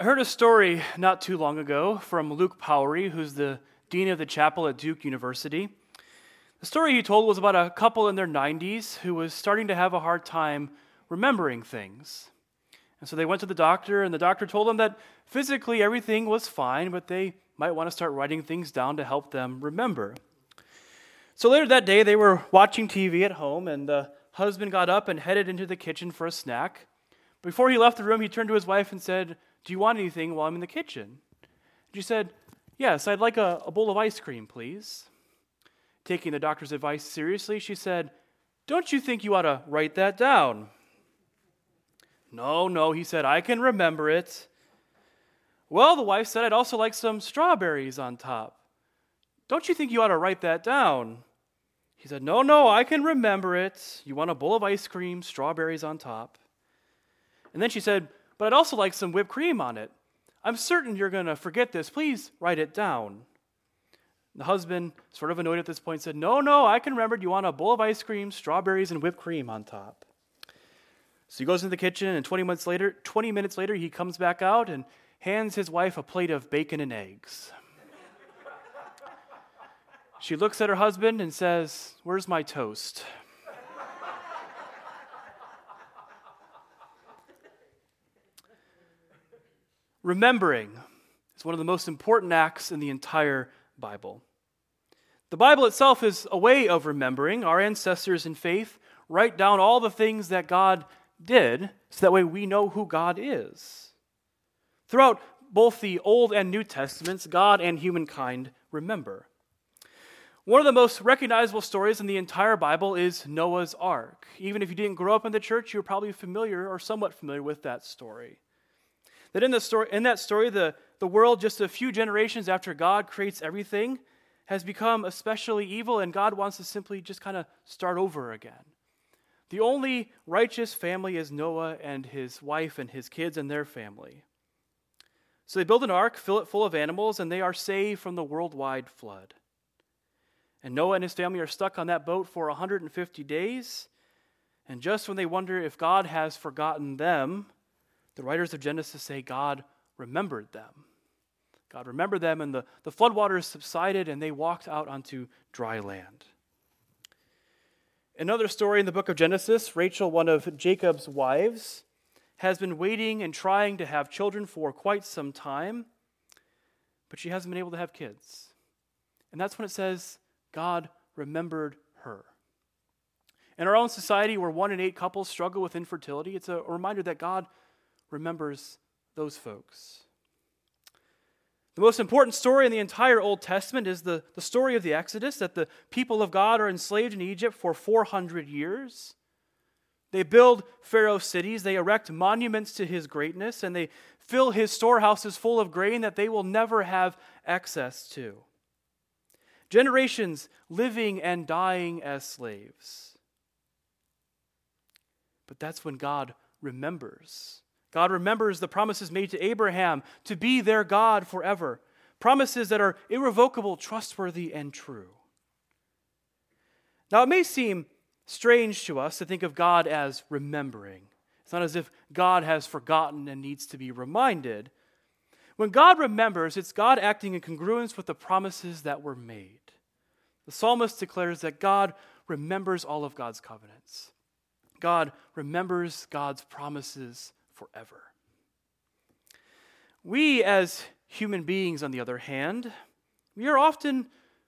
I heard a story not too long ago from Luke Powery, who's the dean of the chapel at Duke University. The story he told was about a couple in their 90s who was starting to have a hard time remembering things. And so they went to the doctor, and the doctor told them that physically everything was fine, but they might want to start writing things down to help them remember. So later that day, they were watching TV at home, and the husband got up and headed into the kitchen for a snack. Before he left the room, he turned to his wife and said, do you want anything while I'm in the kitchen? She said, Yes, I'd like a, a bowl of ice cream, please. Taking the doctor's advice seriously, she said, Don't you think you ought to write that down? No, no, he said, I can remember it. Well, the wife said, I'd also like some strawberries on top. Don't you think you ought to write that down? He said, No, no, I can remember it. You want a bowl of ice cream, strawberries on top. And then she said, but I'd also like some whipped cream on it. I'm certain you're going to forget this. Please write it down. The husband, sort of annoyed at this point, said, No, no, I can remember. You want a bowl of ice cream, strawberries, and whipped cream on top? So he goes into the kitchen, and 20 minutes later, 20 minutes later, he comes back out and hands his wife a plate of bacon and eggs. she looks at her husband and says, Where's my toast? Remembering is one of the most important acts in the entire Bible. The Bible itself is a way of remembering. Our ancestors in faith write down all the things that God did so that way we know who God is. Throughout both the Old and New Testaments, God and humankind remember. One of the most recognizable stories in the entire Bible is Noah's Ark. Even if you didn't grow up in the church, you're probably familiar or somewhat familiar with that story. That in, the story, in that story, the, the world, just a few generations after God creates everything, has become especially evil, and God wants to simply just kind of start over again. The only righteous family is Noah and his wife and his kids and their family. So they build an ark, fill it full of animals, and they are saved from the worldwide flood. And Noah and his family are stuck on that boat for 150 days. And just when they wonder if God has forgotten them, the writers of Genesis say God remembered them. God remembered them, and the, the floodwaters subsided, and they walked out onto dry land. Another story in the book of Genesis Rachel, one of Jacob's wives, has been waiting and trying to have children for quite some time, but she hasn't been able to have kids. And that's when it says, God remembered her. In our own society, where one in eight couples struggle with infertility, it's a reminder that God remembers those folks. The most important story in the entire Old Testament is the, the story of the Exodus that the people of God are enslaved in Egypt for 400 years. They build Pharaoh's cities, they erect monuments to his greatness, and they fill his storehouses full of grain that they will never have access to. Generations living and dying as slaves. But that's when God remembers God remembers the promises made to Abraham to be their God forever, promises that are irrevocable, trustworthy, and true. Now, it may seem strange to us to think of God as remembering. It's not as if God has forgotten and needs to be reminded. When God remembers, it's God acting in congruence with the promises that were made. The psalmist declares that God remembers all of God's covenants. God remembers God's promises forever. We, as human beings, on the other hand, we are often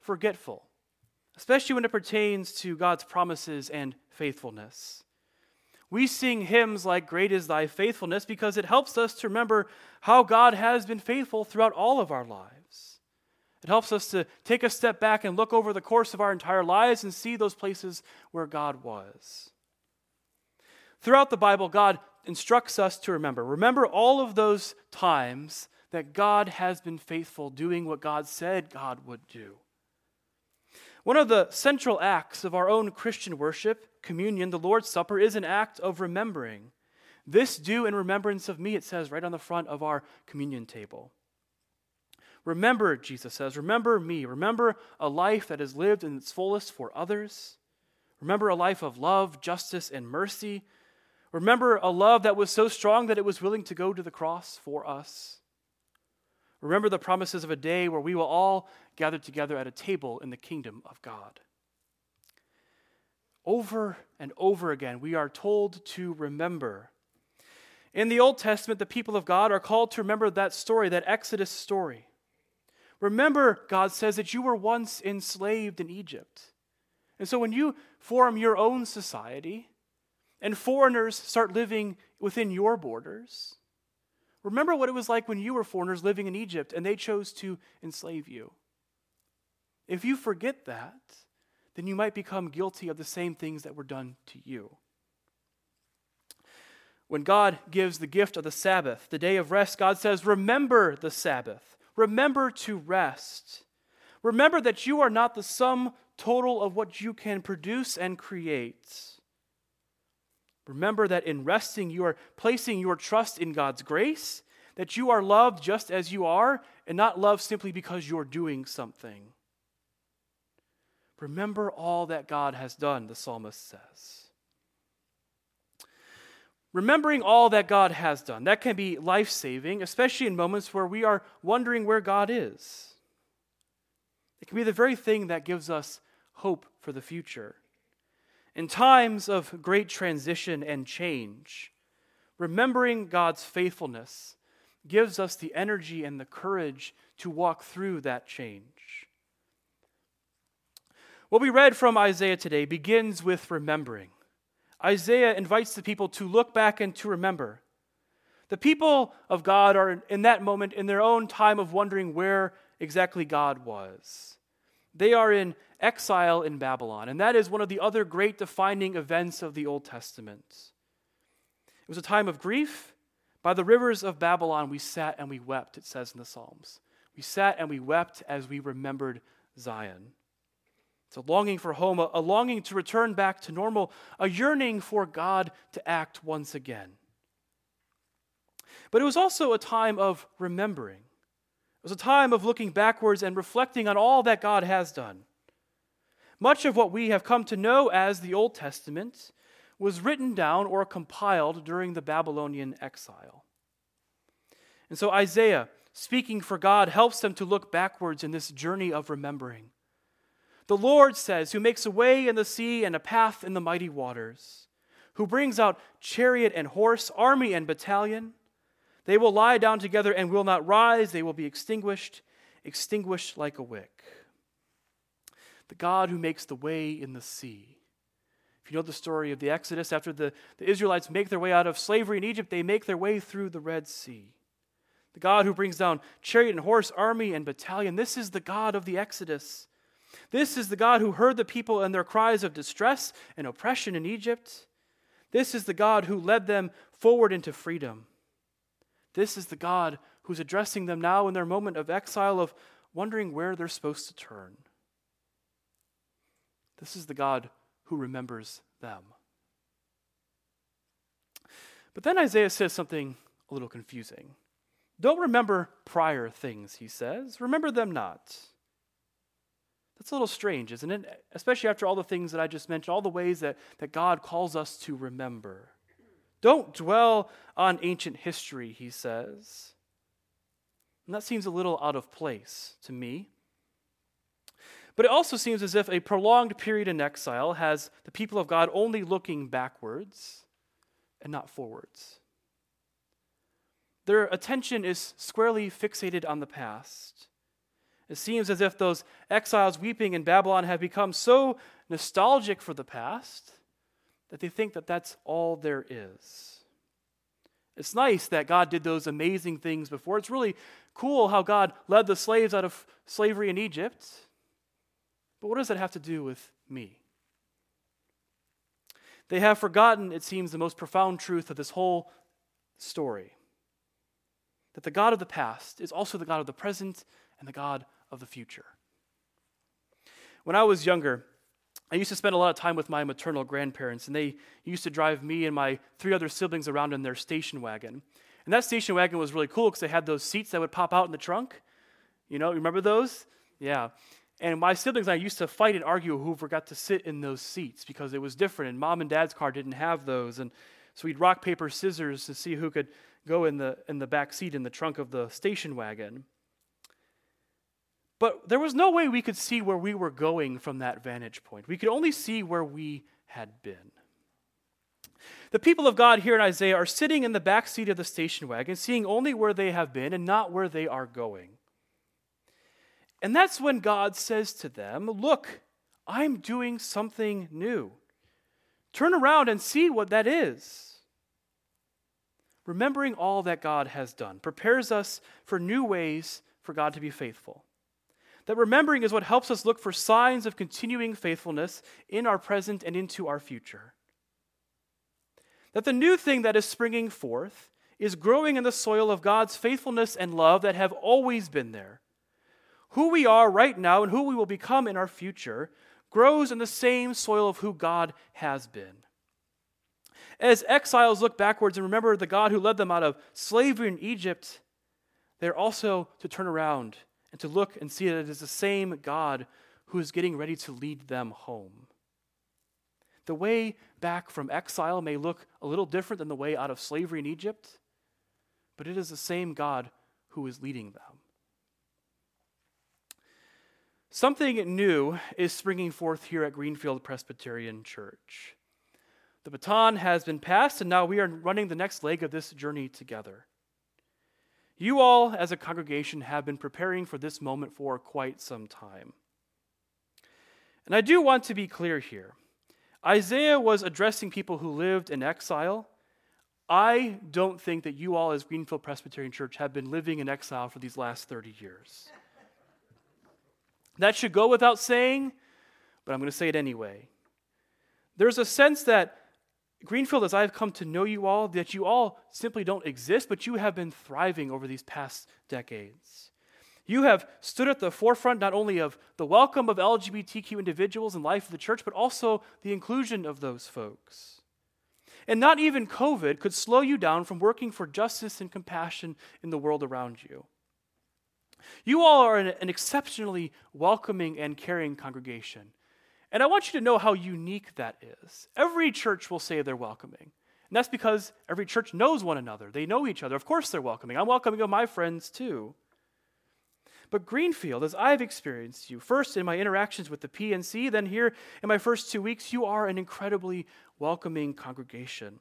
forgetful, especially when it pertains to God's promises and faithfulness. We sing hymns like Great is Thy Faithfulness because it helps us to remember how God has been faithful throughout all of our lives. It helps us to take a step back and look over the course of our entire lives and see those places where God was. Throughout the Bible, God instructs us to remember. Remember all of those times that God has been faithful, doing what God said God would do. One of the central acts of our own Christian worship, communion, the Lord's Supper, is an act of remembering. This do in remembrance of me, it says right on the front of our communion table. Remember, Jesus says, remember me. Remember a life that is lived in its fullest for others. Remember a life of love, justice, and mercy Remember a love that was so strong that it was willing to go to the cross for us. Remember the promises of a day where we will all gather together at a table in the kingdom of God. Over and over again, we are told to remember. In the Old Testament, the people of God are called to remember that story, that Exodus story. Remember, God says that you were once enslaved in Egypt. And so when you form your own society, and foreigners start living within your borders. Remember what it was like when you were foreigners living in Egypt and they chose to enslave you. If you forget that, then you might become guilty of the same things that were done to you. When God gives the gift of the Sabbath, the day of rest, God says, Remember the Sabbath. Remember to rest. Remember that you are not the sum total of what you can produce and create. Remember that in resting, you are placing your trust in God's grace, that you are loved just as you are, and not loved simply because you're doing something. Remember all that God has done, the psalmist says. Remembering all that God has done, that can be life saving, especially in moments where we are wondering where God is. It can be the very thing that gives us hope for the future. In times of great transition and change, remembering God's faithfulness gives us the energy and the courage to walk through that change. What we read from Isaiah today begins with remembering. Isaiah invites the people to look back and to remember. The people of God are in that moment in their own time of wondering where exactly God was. They are in exile in Babylon, and that is one of the other great defining events of the Old Testament. It was a time of grief. By the rivers of Babylon, we sat and we wept, it says in the Psalms. We sat and we wept as we remembered Zion. It's a longing for home, a longing to return back to normal, a yearning for God to act once again. But it was also a time of remembering. It was a time of looking backwards and reflecting on all that God has done. Much of what we have come to know as the Old Testament was written down or compiled during the Babylonian exile. And so Isaiah, speaking for God, helps them to look backwards in this journey of remembering. The Lord says, Who makes a way in the sea and a path in the mighty waters, who brings out chariot and horse, army and battalion. They will lie down together and will not rise, they will be extinguished, extinguished like a wick the God who makes the way in the sea. If you know the story of the Exodus, after the, the Israelites make their way out of slavery in Egypt, they make their way through the Red Sea. The God who brings down chariot and horse, army and battalion. This is the God of the Exodus. This is the God who heard the people and their cries of distress and oppression in Egypt. This is the God who led them forward into freedom. This is the God who's addressing them now in their moment of exile, of wondering where they're supposed to turn. This is the God who remembers them. But then Isaiah says something a little confusing. Don't remember prior things, he says. Remember them not. That's a little strange, isn't it? Especially after all the things that I just mentioned, all the ways that, that God calls us to remember. Don't dwell on ancient history, he says. And that seems a little out of place to me. But it also seems as if a prolonged period in exile has the people of God only looking backwards and not forwards. Their attention is squarely fixated on the past. It seems as if those exiles weeping in Babylon have become so nostalgic for the past that they think that that's all there is. It's nice that God did those amazing things before. It's really cool how God led the slaves out of slavery in Egypt. But what does that have to do with me? They have forgotten, it seems, the most profound truth of this whole story that the God of the past is also the God of the present and the God of the future. When I was younger, I used to spend a lot of time with my maternal grandparents, and they used to drive me and my three other siblings around in their station wagon. And that station wagon was really cool because they had those seats that would pop out in the trunk. You know, remember those? Yeah. And my siblings and I used to fight and argue who forgot to sit in those seats because it was different, and mom and dad's car didn't have those. And So we'd rock, paper, scissors to see who could go in the, in the back seat in the trunk of the station wagon. But there was no way we could see where we were going from that vantage point. We could only see where we had been. The people of God here in Isaiah are sitting in the back seat of the station wagon, seeing only where they have been and not where they are going. And that's when God says to them, Look, I'm doing something new. Turn around and see what that is. Remembering all that God has done prepares us for new ways for God to be faithful. That remembering is what helps us look for signs of continuing faithfulness in our present and into our future. That the new thing that is springing forth is growing in the soil of God's faithfulness and love that have always been there. Who we are right now and who we will become in our future grows in the same soil of who God has been. As exiles look backwards and remember the God who led them out of slavery in Egypt, they're also to turn around and to look and see that it is the same God who is getting ready to lead them home. The way back from exile may look a little different than the way out of slavery in Egypt, but it is the same God who is leading them. Something new is springing forth here at Greenfield Presbyterian Church. The baton has been passed, and now we are running the next leg of this journey together. You all, as a congregation, have been preparing for this moment for quite some time. And I do want to be clear here. Isaiah was addressing people who lived in exile. I don't think that you all, as Greenfield Presbyterian Church, have been living in exile for these last 30 years. That should go without saying, but I'm going to say it anyway. There's a sense that Greenfield, as I've come to know you all, that you all simply don't exist, but you have been thriving over these past decades. You have stood at the forefront not only of the welcome of LGBTQ individuals in life of the church, but also the inclusion of those folks. And not even COVID could slow you down from working for justice and compassion in the world around you. You all are an exceptionally welcoming and caring congregation. And I want you to know how unique that is. Every church will say they're welcoming. And that's because every church knows one another. They know each other. Of course, they're welcoming. I'm welcoming of my friends too. But Greenfield, as I've experienced you, first in my interactions with the PNC, then here in my first two weeks, you are an incredibly welcoming congregation.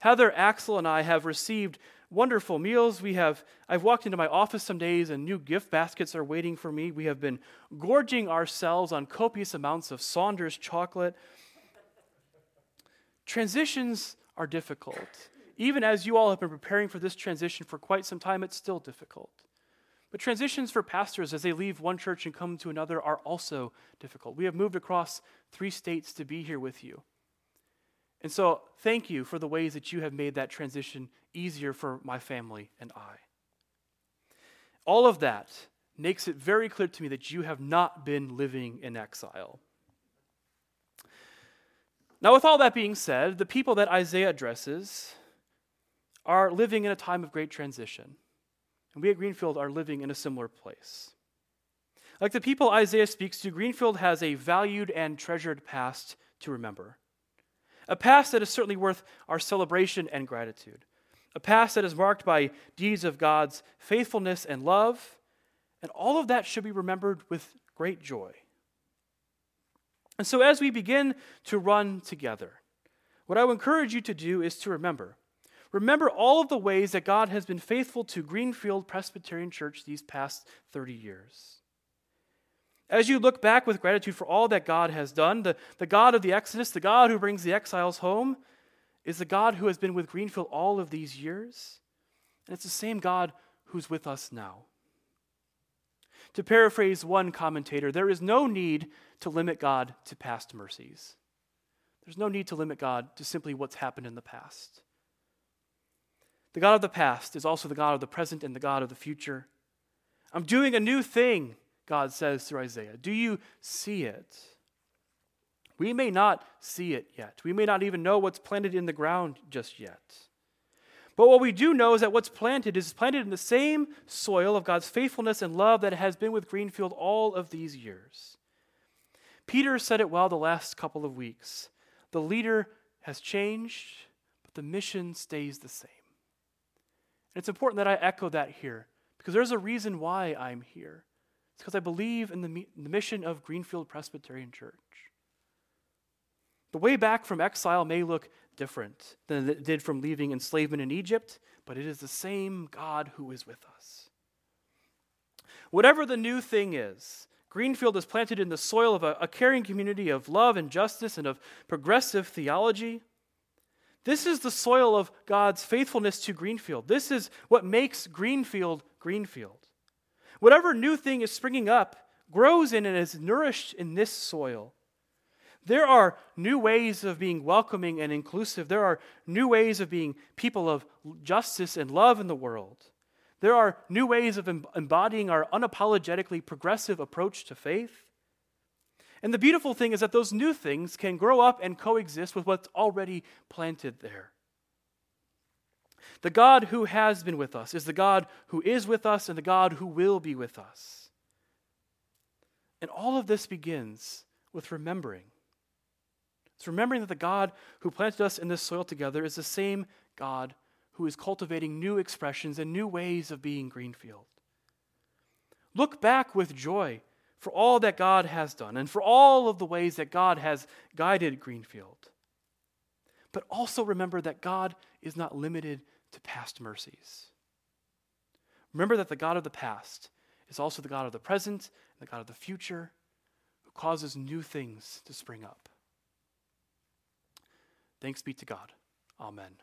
Heather, Axel, and I have received wonderful meals. We have I've walked into my office some days and new gift baskets are waiting for me. We have been gorging ourselves on copious amounts of Saunders chocolate. Transitions are difficult. Even as you all have been preparing for this transition for quite some time, it's still difficult. But transitions for pastors as they leave one church and come to another are also difficult. We have moved across three states to be here with you. And so, thank you for the ways that you have made that transition easier for my family and I. All of that makes it very clear to me that you have not been living in exile. Now, with all that being said, the people that Isaiah addresses are living in a time of great transition. And we at Greenfield are living in a similar place. Like the people Isaiah speaks to, Greenfield has a valued and treasured past to remember. A past that is certainly worth our celebration and gratitude. A past that is marked by deeds of God's faithfulness and love. And all of that should be remembered with great joy. And so, as we begin to run together, what I would encourage you to do is to remember. Remember all of the ways that God has been faithful to Greenfield Presbyterian Church these past 30 years. As you look back with gratitude for all that God has done, the, the God of the Exodus, the God who brings the exiles home, is the God who has been with Greenfield all of these years. And it's the same God who's with us now. To paraphrase one commentator, there is no need to limit God to past mercies. There's no need to limit God to simply what's happened in the past. The God of the past is also the God of the present and the God of the future. I'm doing a new thing. God says through Isaiah. Do you see it? We may not see it yet. We may not even know what's planted in the ground just yet. But what we do know is that what's planted is planted in the same soil of God's faithfulness and love that has been with Greenfield all of these years. Peter said it well the last couple of weeks. The leader has changed, but the mission stays the same. And it's important that I echo that here because there's a reason why I'm here. It's because I believe in the, the mission of Greenfield Presbyterian Church. The way back from exile may look different than it did from leaving enslavement in Egypt, but it is the same God who is with us. Whatever the new thing is, Greenfield is planted in the soil of a, a caring community of love and justice and of progressive theology. This is the soil of God's faithfulness to Greenfield. This is what makes Greenfield Greenfield. Whatever new thing is springing up grows in and is nourished in this soil. There are new ways of being welcoming and inclusive. There are new ways of being people of justice and love in the world. There are new ways of embodying our unapologetically progressive approach to faith. And the beautiful thing is that those new things can grow up and coexist with what's already planted there. The God who has been with us is the God who is with us and the God who will be with us. And all of this begins with remembering. It's remembering that the God who planted us in this soil together is the same God who is cultivating new expressions and new ways of being Greenfield. Look back with joy for all that God has done and for all of the ways that God has guided Greenfield. But also remember that God is not limited to past mercies. Remember that the God of the past is also the God of the present and the God of the future who causes new things to spring up. Thanks be to God. Amen.